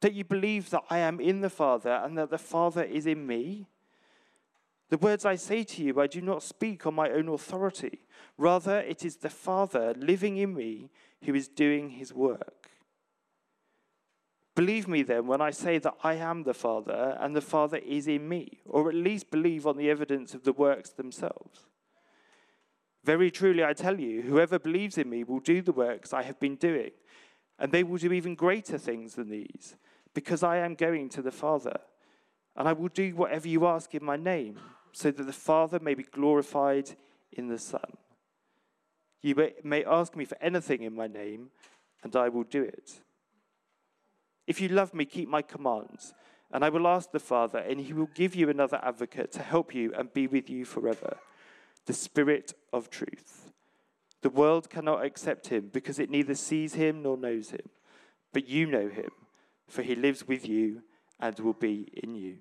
Don't you believe that I am in the Father and that the Father is in me? The words I say to you, I do not speak on my own authority. Rather, it is the Father living in me who is doing his work. Believe me then when I say that I am the Father and the Father is in me, or at least believe on the evidence of the works themselves. Very truly, I tell you, whoever believes in me will do the works I have been doing, and they will do even greater things than these, because I am going to the Father. And I will do whatever you ask in my name so that the Father may be glorified in the Son. You may ask me for anything in my name, and I will do it. If you love me, keep my commands, and I will ask the Father, and he will give you another advocate to help you and be with you forever the Spirit of truth. The world cannot accept him because it neither sees him nor knows him, but you know him, for he lives with you and will be in you.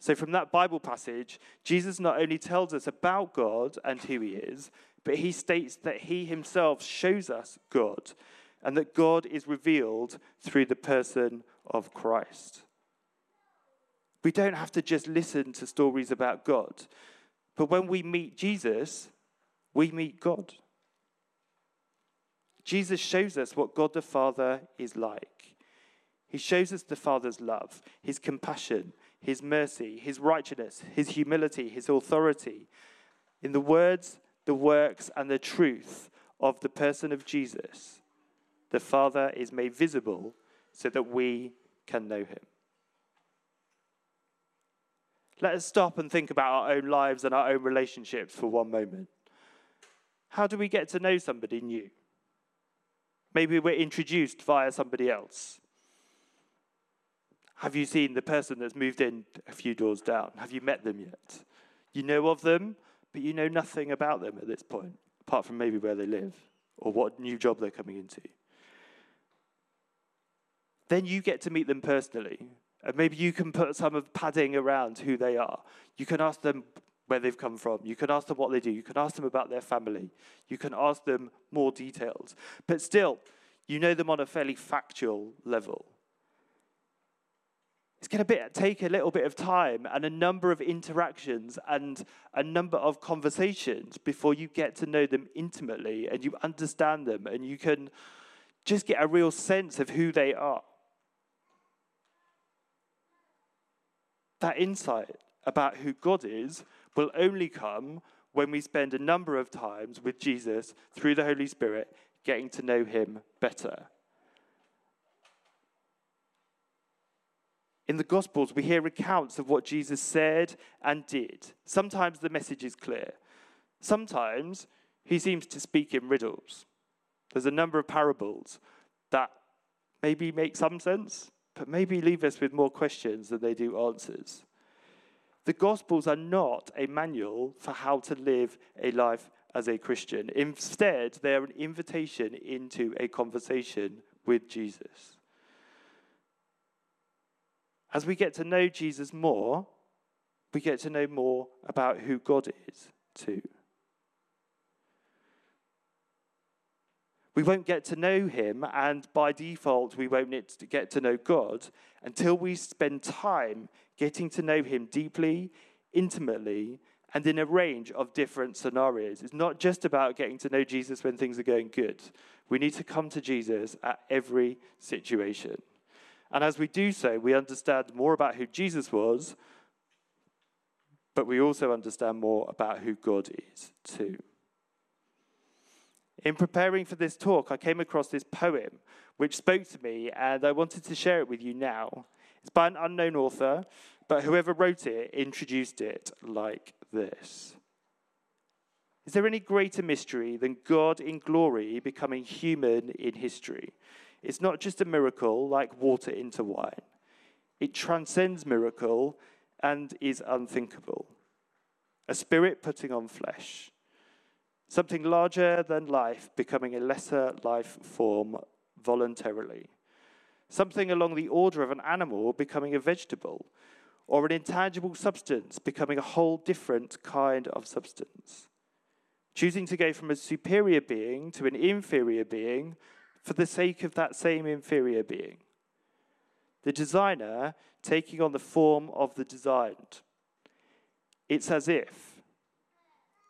So, from that Bible passage, Jesus not only tells us about God and who he is, but he states that he himself shows us God and that God is revealed through the person of Christ. We don't have to just listen to stories about God, but when we meet Jesus, we meet God. Jesus shows us what God the Father is like. He shows us the Father's love, his compassion, his mercy, his righteousness, his humility, his authority. In the words, the works, and the truth of the person of Jesus, the Father is made visible so that we can know him. Let us stop and think about our own lives and our own relationships for one moment. How do we get to know somebody new? Maybe we're introduced via somebody else. Have you seen the person that's moved in a few doors down? Have you met them yet? You know of them, but you know nothing about them at this point, apart from maybe where they live or what new job they're coming into. Then you get to meet them personally. And maybe you can put some of padding around who they are. You can ask them where they've come from. You can ask them what they do. You can ask them about their family. You can ask them more details. But still, you know them on a fairly factual level. It's going to take a little bit of time and a number of interactions and a number of conversations before you get to know them intimately and you understand them and you can just get a real sense of who they are. That insight about who God is will only come when we spend a number of times with Jesus through the Holy Spirit getting to know him better. In the Gospels, we hear accounts of what Jesus said and did. Sometimes the message is clear. Sometimes he seems to speak in riddles. There's a number of parables that maybe make some sense, but maybe leave us with more questions than they do answers. The Gospels are not a manual for how to live a life as a Christian. Instead, they are an invitation into a conversation with Jesus. As we get to know Jesus more, we get to know more about who God is too. We won't get to know him, and by default, we won't get to know God until we spend time getting to know him deeply, intimately, and in a range of different scenarios. It's not just about getting to know Jesus when things are going good. We need to come to Jesus at every situation. And as we do so, we understand more about who Jesus was, but we also understand more about who God is too. In preparing for this talk, I came across this poem which spoke to me, and I wanted to share it with you now. It's by an unknown author, but whoever wrote it introduced it like this Is there any greater mystery than God in glory becoming human in history? It's not just a miracle like water into wine, it transcends miracle and is unthinkable. A spirit putting on flesh, something larger than life becoming a lesser life form voluntarily, something along the order of an animal becoming a vegetable, or an intangible substance becoming a whole different kind of substance choosing to go from a superior being to an inferior being for the sake of that same inferior being. The designer taking on the form of the designed. It's as if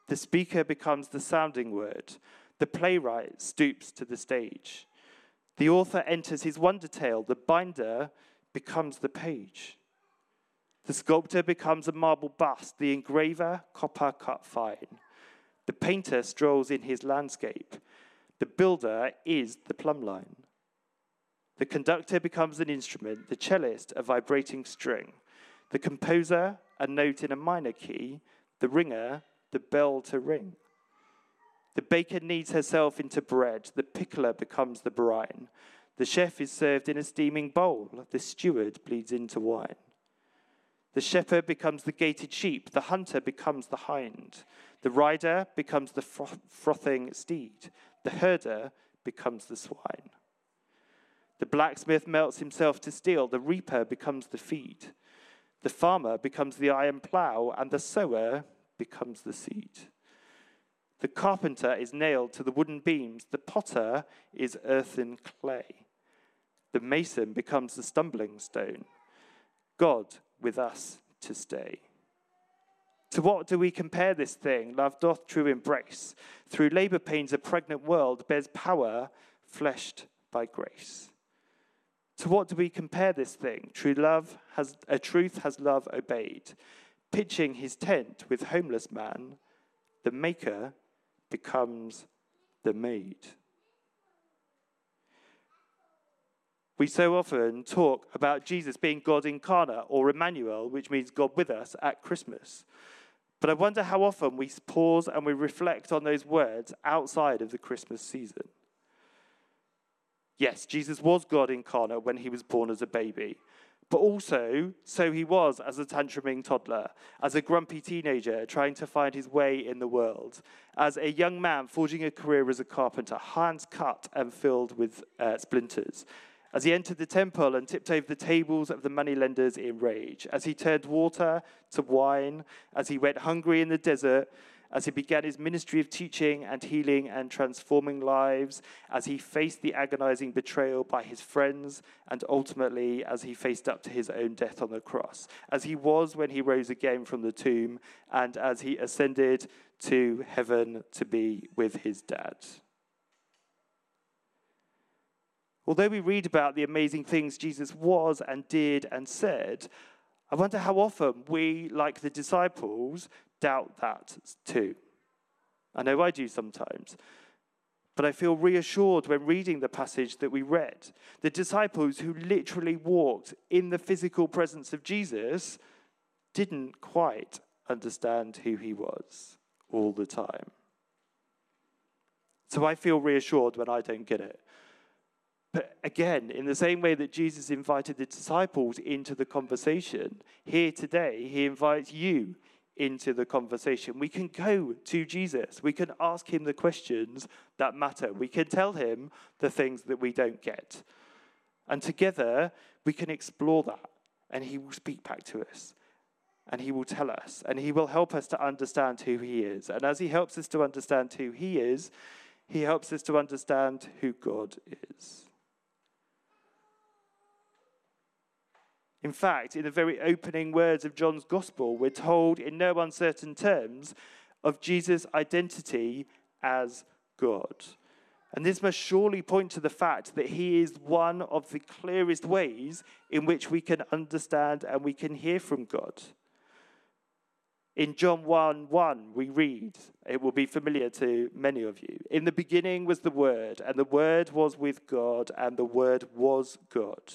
the speaker becomes the sounding word, the playwright stoops to the stage, the author enters his wonder tale, the binder becomes the page. The sculptor becomes a marble bust, the engraver, copper cut fine. The painter strolls in his landscape. The builder is the plumb line. The conductor becomes an instrument, the cellist a vibrating string, the composer a note in a minor key, the ringer the bell to ring. The baker kneads herself into bread, the pickler becomes the brine. The chef is served in a steaming bowl, the steward bleeds into wine. The shepherd becomes the gated sheep, the hunter becomes the hind. The rider becomes the frothing steed, the herder becomes the swine. The blacksmith melts himself to steel, the reaper becomes the feed. The farmer becomes the iron plough, and the sower becomes the seed. The carpenter is nailed to the wooden beams, the potter is earthen clay. The mason becomes the stumbling stone. God with us to stay. To what do we compare this thing? Love doth true embrace. Through labour pains, a pregnant world bears power fleshed by grace. To what do we compare this thing? True love has a truth has love obeyed. Pitching his tent with homeless man, the maker becomes the made. We so often talk about Jesus being God incarnate or Emmanuel, which means God with us at Christmas. But I wonder how often we pause and we reflect on those words outside of the Christmas season. Yes, Jesus was God incarnate when he was born as a baby, but also so he was as a tantruming toddler, as a grumpy teenager trying to find his way in the world, as a young man forging a career as a carpenter, hands cut and filled with uh, splinters, as he entered the temple and tipped over the tables of the moneylenders in rage, as he turned water to wine, as he went hungry in the desert, as he began his ministry of teaching and healing and transforming lives, as he faced the agonizing betrayal by his friends, and ultimately as he faced up to his own death on the cross, as he was when he rose again from the tomb, and as he ascended to heaven to be with his dad. Although we read about the amazing things Jesus was and did and said, I wonder how often we, like the disciples, doubt that too. I know I do sometimes. But I feel reassured when reading the passage that we read. The disciples who literally walked in the physical presence of Jesus didn't quite understand who he was all the time. So I feel reassured when I don't get it. But again, in the same way that Jesus invited the disciples into the conversation, here today, he invites you into the conversation. We can go to Jesus. We can ask him the questions that matter. We can tell him the things that we don't get. And together, we can explore that. And he will speak back to us. And he will tell us. And he will help us to understand who he is. And as he helps us to understand who he is, he helps us to understand who God is. In fact, in the very opening words of John's Gospel, we're told in no uncertain terms of Jesus' identity as God. And this must surely point to the fact that he is one of the clearest ways in which we can understand and we can hear from God. In John 1 1, we read, it will be familiar to many of you. In the beginning was the Word, and the Word was with God, and the Word was God.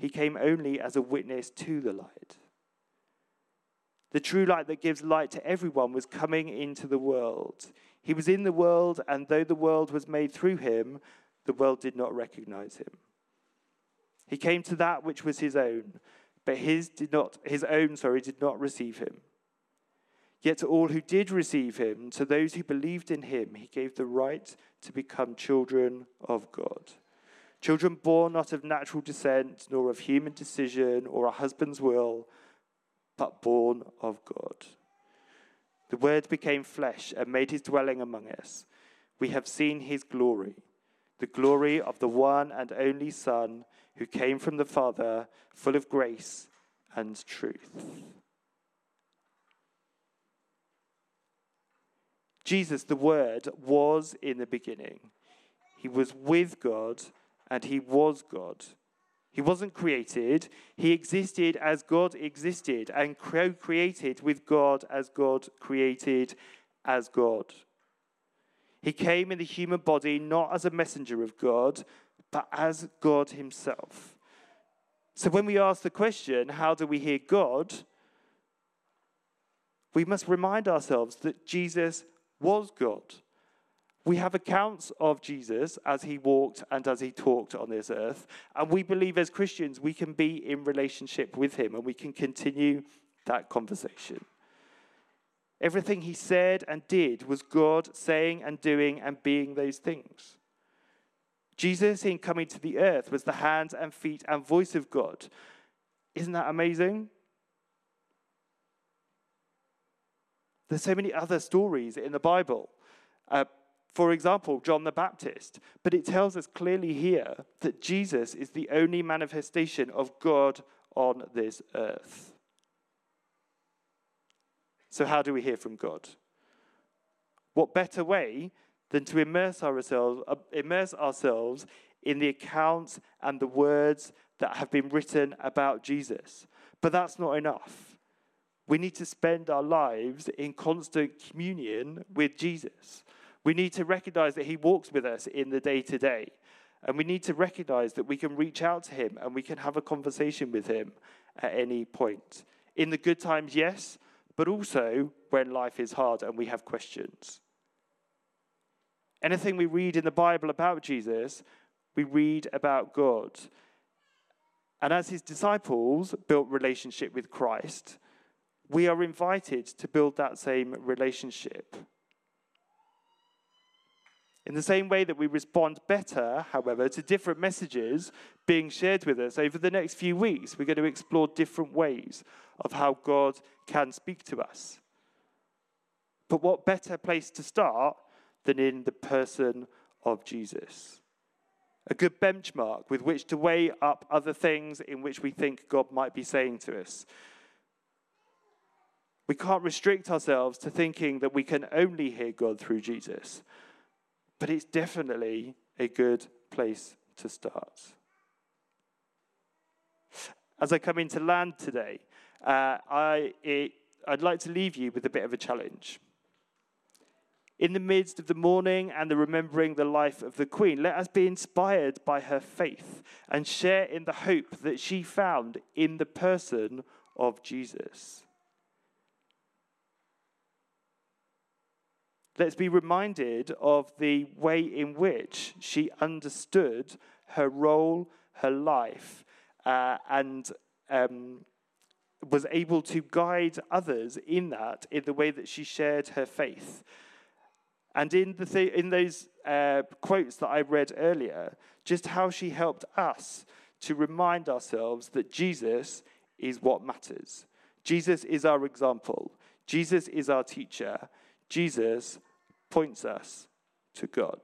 he came only as a witness to the light. The true light that gives light to everyone was coming into the world. He was in the world, and though the world was made through him, the world did not recognize him. He came to that which was his own but his did not his own sorry did not receive him yet to all who did receive him to those who believed in him he gave the right to become children of god children born not of natural descent nor of human decision or a husband's will but born of god the word became flesh and made his dwelling among us we have seen his glory the glory of the one and only son who came from the Father, full of grace and truth. Jesus, the Word, was in the beginning. He was with God and he was God. He wasn't created, he existed as God existed and co created with God as God created as God. He came in the human body not as a messenger of God, but as God Himself. So when we ask the question, how do we hear God? We must remind ourselves that Jesus was God. We have accounts of Jesus as he walked and as he talked on this earth. And we believe as Christians we can be in relationship with him and we can continue that conversation. Everything he said and did was God saying and doing and being those things. Jesus, in coming to the earth, was the hands and feet and voice of God. Isn't that amazing? There's so many other stories in the Bible. Uh, for example, John the Baptist. But it tells us clearly here that Jesus is the only manifestation of God on this earth. So, how do we hear from God? What better way than to immerse ourselves, uh, immerse ourselves in the accounts and the words that have been written about Jesus. But that's not enough. We need to spend our lives in constant communion with Jesus. We need to recognize that He walks with us in the day to day. And we need to recognize that we can reach out to Him and we can have a conversation with Him at any point. In the good times, yes, but also when life is hard and we have questions. Anything we read in the Bible about Jesus, we read about God. And as his disciples built relationship with Christ, we are invited to build that same relationship. In the same way that we respond better, however, to different messages being shared with us over the next few weeks, we're going to explore different ways of how God can speak to us. But what better place to start than in the person of Jesus. A good benchmark with which to weigh up other things in which we think God might be saying to us. We can't restrict ourselves to thinking that we can only hear God through Jesus, but it's definitely a good place to start. As I come into land today, uh, I, it, I'd like to leave you with a bit of a challenge in the midst of the mourning and the remembering the life of the Queen. Let us be inspired by her faith and share in the hope that she found in the person of Jesus. Let's be reminded of the way in which she understood her role, her life, uh, and um, was able to guide others in that, in the way that she shared her faith. And in, the th- in those uh, quotes that I read earlier, just how she helped us to remind ourselves that Jesus is what matters. Jesus is our example. Jesus is our teacher. Jesus points us to God.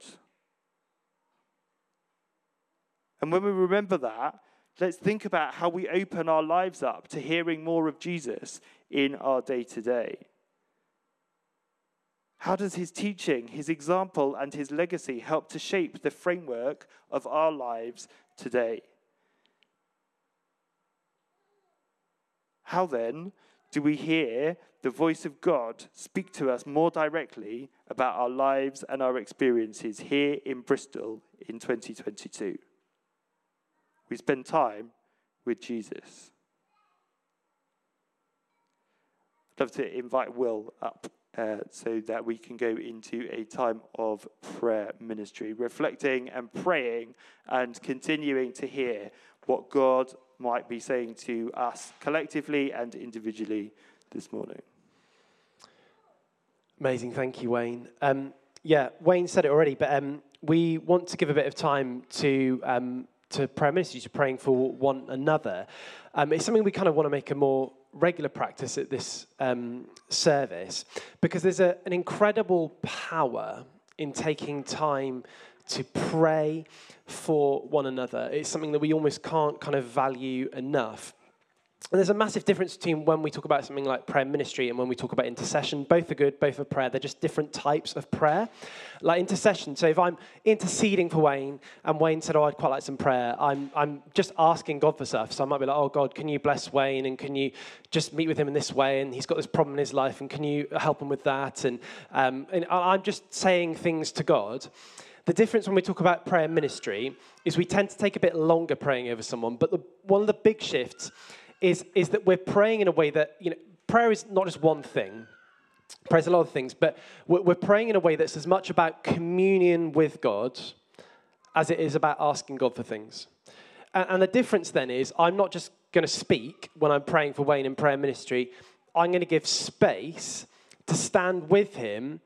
And when we remember that, let's think about how we open our lives up to hearing more of Jesus in our day to day. How does his teaching, his example, and his legacy help to shape the framework of our lives today? How then do we hear the voice of God speak to us more directly about our lives and our experiences here in Bristol in 2022? We spend time with Jesus. I'd love to invite Will up uh, so that we can go into a time of prayer ministry, reflecting and praying and continuing to hear what God might be saying to us collectively and individually this morning. Amazing. Thank you, Wayne. Um, yeah, Wayne said it already, but um, we want to give a bit of time to. Um, to prayer to praying for one another. Um, it's something we kind of want to make a more regular practice at this um, service because there's a, an incredible power in taking time to pray for one another. It's something that we almost can't kind of value enough. And there's a massive difference between when we talk about something like prayer ministry and when we talk about intercession. Both are good, both are prayer. They're just different types of prayer. Like intercession, so if I'm interceding for Wayne and Wayne said, Oh, I'd quite like some prayer, I'm, I'm just asking God for stuff. So I might be like, Oh, God, can you bless Wayne and can you just meet with him in this way? And he's got this problem in his life and can you help him with that? And, um, and I'm just saying things to God. The difference when we talk about prayer ministry is we tend to take a bit longer praying over someone, but the, one of the big shifts is, is that we're praying in a way that, you know, prayer is not just one thing. Prayer is a lot of things, but we're, we're praying in a way that's as much about communion with God as it is about asking God for things. And, and the difference then is I'm not just going to speak when I'm praying for Wayne in prayer ministry, I'm going to give space to stand with him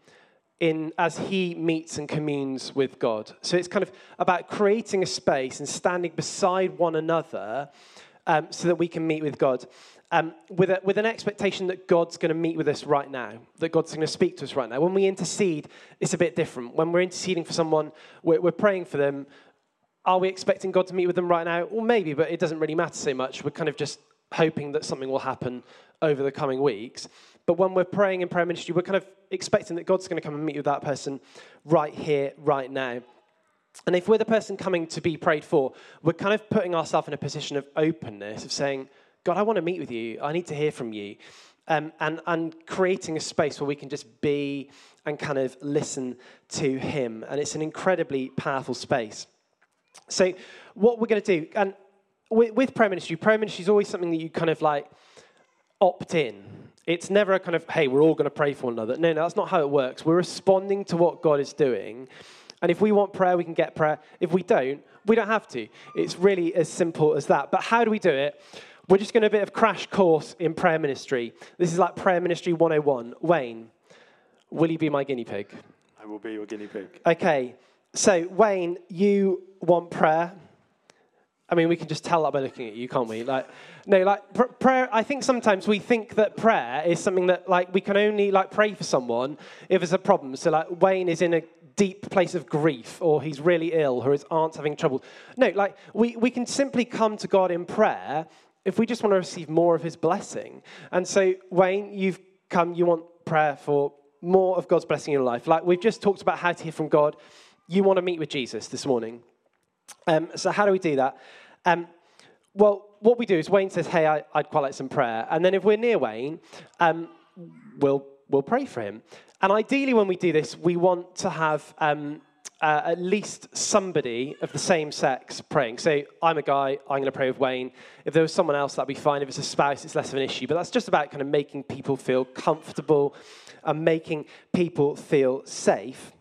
in as he meets and communes with God. So it's kind of about creating a space and standing beside one another um, so that we can meet with God. Um, with, a, with an expectation that God's going to meet with us right now, that God's going to speak to us right now. When we intercede, it's a bit different. When we're interceding for someone, we're, we're praying for them. Are we expecting God to meet with them right now? Well, maybe, but it doesn't really matter so much. We're kind of just hoping that something will happen over the coming weeks. But when we're praying in prayer ministry, we're kind of expecting that God's going to come and meet with that person right here, right now. And if we're the person coming to be prayed for, we're kind of putting ourselves in a position of openness, of saying, God, I want to meet with you. I need to hear from you. Um, and, and creating a space where we can just be and kind of listen to Him. And it's an incredibly powerful space. So, what we're going to do, and with, with prayer ministry, prayer ministry is always something that you kind of like opt in. It's never a kind of, hey, we're all going to pray for one another. No, no, that's not how it works. We're responding to what God is doing. And if we want prayer, we can get prayer. If we don't, we don't have to. It's really as simple as that. But how do we do it? We're just going to a bit of crash course in prayer ministry. This is like prayer ministry 101. Wayne, will you be my guinea pig? I will be your guinea pig. Okay. So, Wayne, you want prayer. I mean, we can just tell that by looking at you, can't we? Like, no, like pr- prayer. I think sometimes we think that prayer is something that like we can only like pray for someone if there's a problem. So like Wayne is in a deep place of grief, or he's really ill, or his aunt's having trouble. No, like we we can simply come to God in prayer if we just want to receive more of His blessing. And so, Wayne, you've come. You want prayer for more of God's blessing in your life. Like we've just talked about how to hear from God. You want to meet with Jesus this morning. Um, so how do we do that? Um, well, what we do is Wayne says, "Hey, I, would quite like some prayer," and then if we're near Wayne, um, we'll we'll pray for him. And ideally, when we do this, we want to have um, uh, at least somebody of the same sex praying. So I'm a guy, I'm going to pray with Wayne. If there was someone else, that'd be fine. If it's a spouse, it's less of an issue. But that's just about kind of making people feel comfortable and making people feel safe.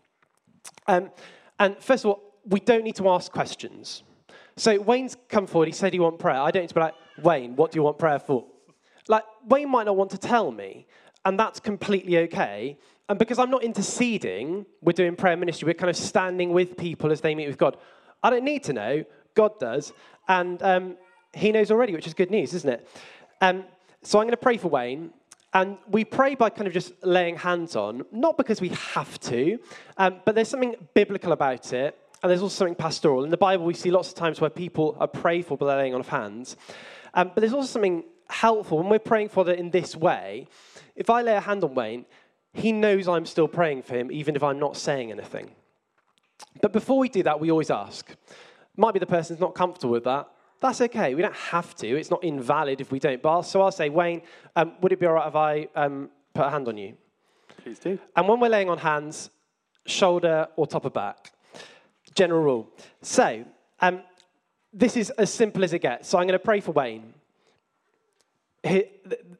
Um, and first of all, we don't need to ask questions. So Wayne's come forward. He said he want prayer. I don't need to be like, Wayne, what do you want prayer for? Like, Wayne might not want to tell me, and that's completely okay. And because I'm not interceding, we're doing prayer ministry, we're kind of standing with people as they meet with God. I don't need to know, God does. And um, He knows already, which is good news, isn't it? Um, so I'm going to pray for Wayne. And we pray by kind of just laying hands on, not because we have to, um, but there's something biblical about it. And there's also something pastoral. In the Bible, we see lots of times where people are prayed for by the laying on of hands. Um, but there's also something helpful when we're praying for it in this way. If I lay a hand on Wayne, he knows I'm still praying for him, even if I'm not saying anything. But before we do that, we always ask. Might be the person's not comfortable with that. That's okay. We don't have to. It's not invalid if we don't. But I'll, so I'll say, Wayne, um, would it be all right if I um, put a hand on you? Please do. And when we're laying on hands, shoulder or top of back. General rule. So, um, this is as simple as it gets. So I'm going to pray for Wayne.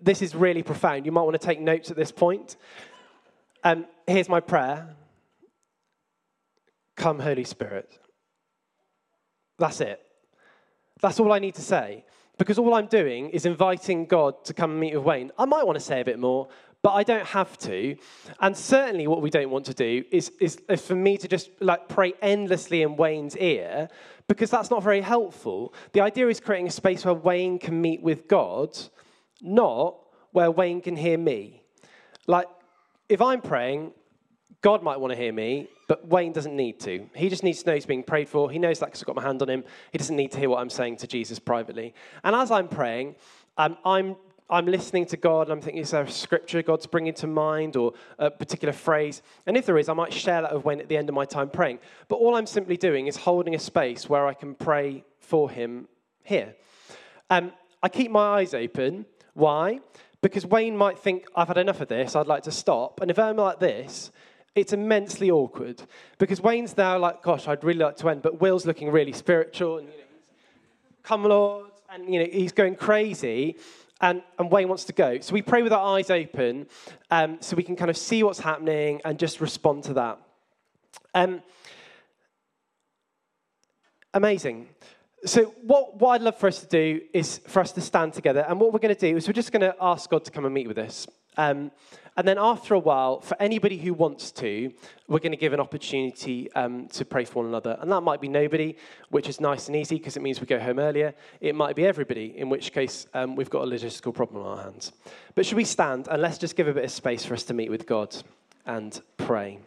this is really profound. You might want to take notes at this point. Um, here's my prayer Come, Holy Spirit. That's it. That's all I need to say. Because all I'm doing is inviting God to come meet with Wayne. I might want to say a bit more, but I don't have to. And certainly, what we don't want to do is, is, is, for me to just like pray endlessly in Wayne's ear, because that's not very helpful. The idea is creating a space where Wayne can meet with God, not where Wayne can hear me. Like, if I'm praying, God might want to hear me, but Wayne doesn't need to. He just needs to know he's being prayed for. He knows that because I've got my hand on him. He doesn't need to hear what I'm saying to Jesus privately. And as I'm praying, um, I'm I'm listening to God and I'm thinking, is there a scripture God's bringing to mind or a particular phrase? And if there is, I might share that with Wayne at the end of my time praying. But all I'm simply doing is holding a space where I can pray for him here. Um, I keep my eyes open. Why? Because Wayne might think, I've had enough of this, I'd like to stop. And if I'm like this, it's immensely awkward because Wayne's now like, gosh, I'd really like to end, but Will's looking really spiritual and, you know, come Lord, and, you know, he's going crazy and, and Wayne wants to go. So we pray with our eyes open um, so we can kind of see what's happening and just respond to that. Um, amazing. So, what, what I'd love for us to do is for us to stand together. And what we're going to do is we're just going to ask God to come and meet with us. Um, and then after a while, for anybody who wants to, we're going to give an opportunity um, to pray for one another. And that might be nobody, which is nice and easy because it means we go home earlier. It might be everybody, in which case um, we've got a logistical problem on our hands. But should we stand and let's just give a bit of space for us to meet with God and pray.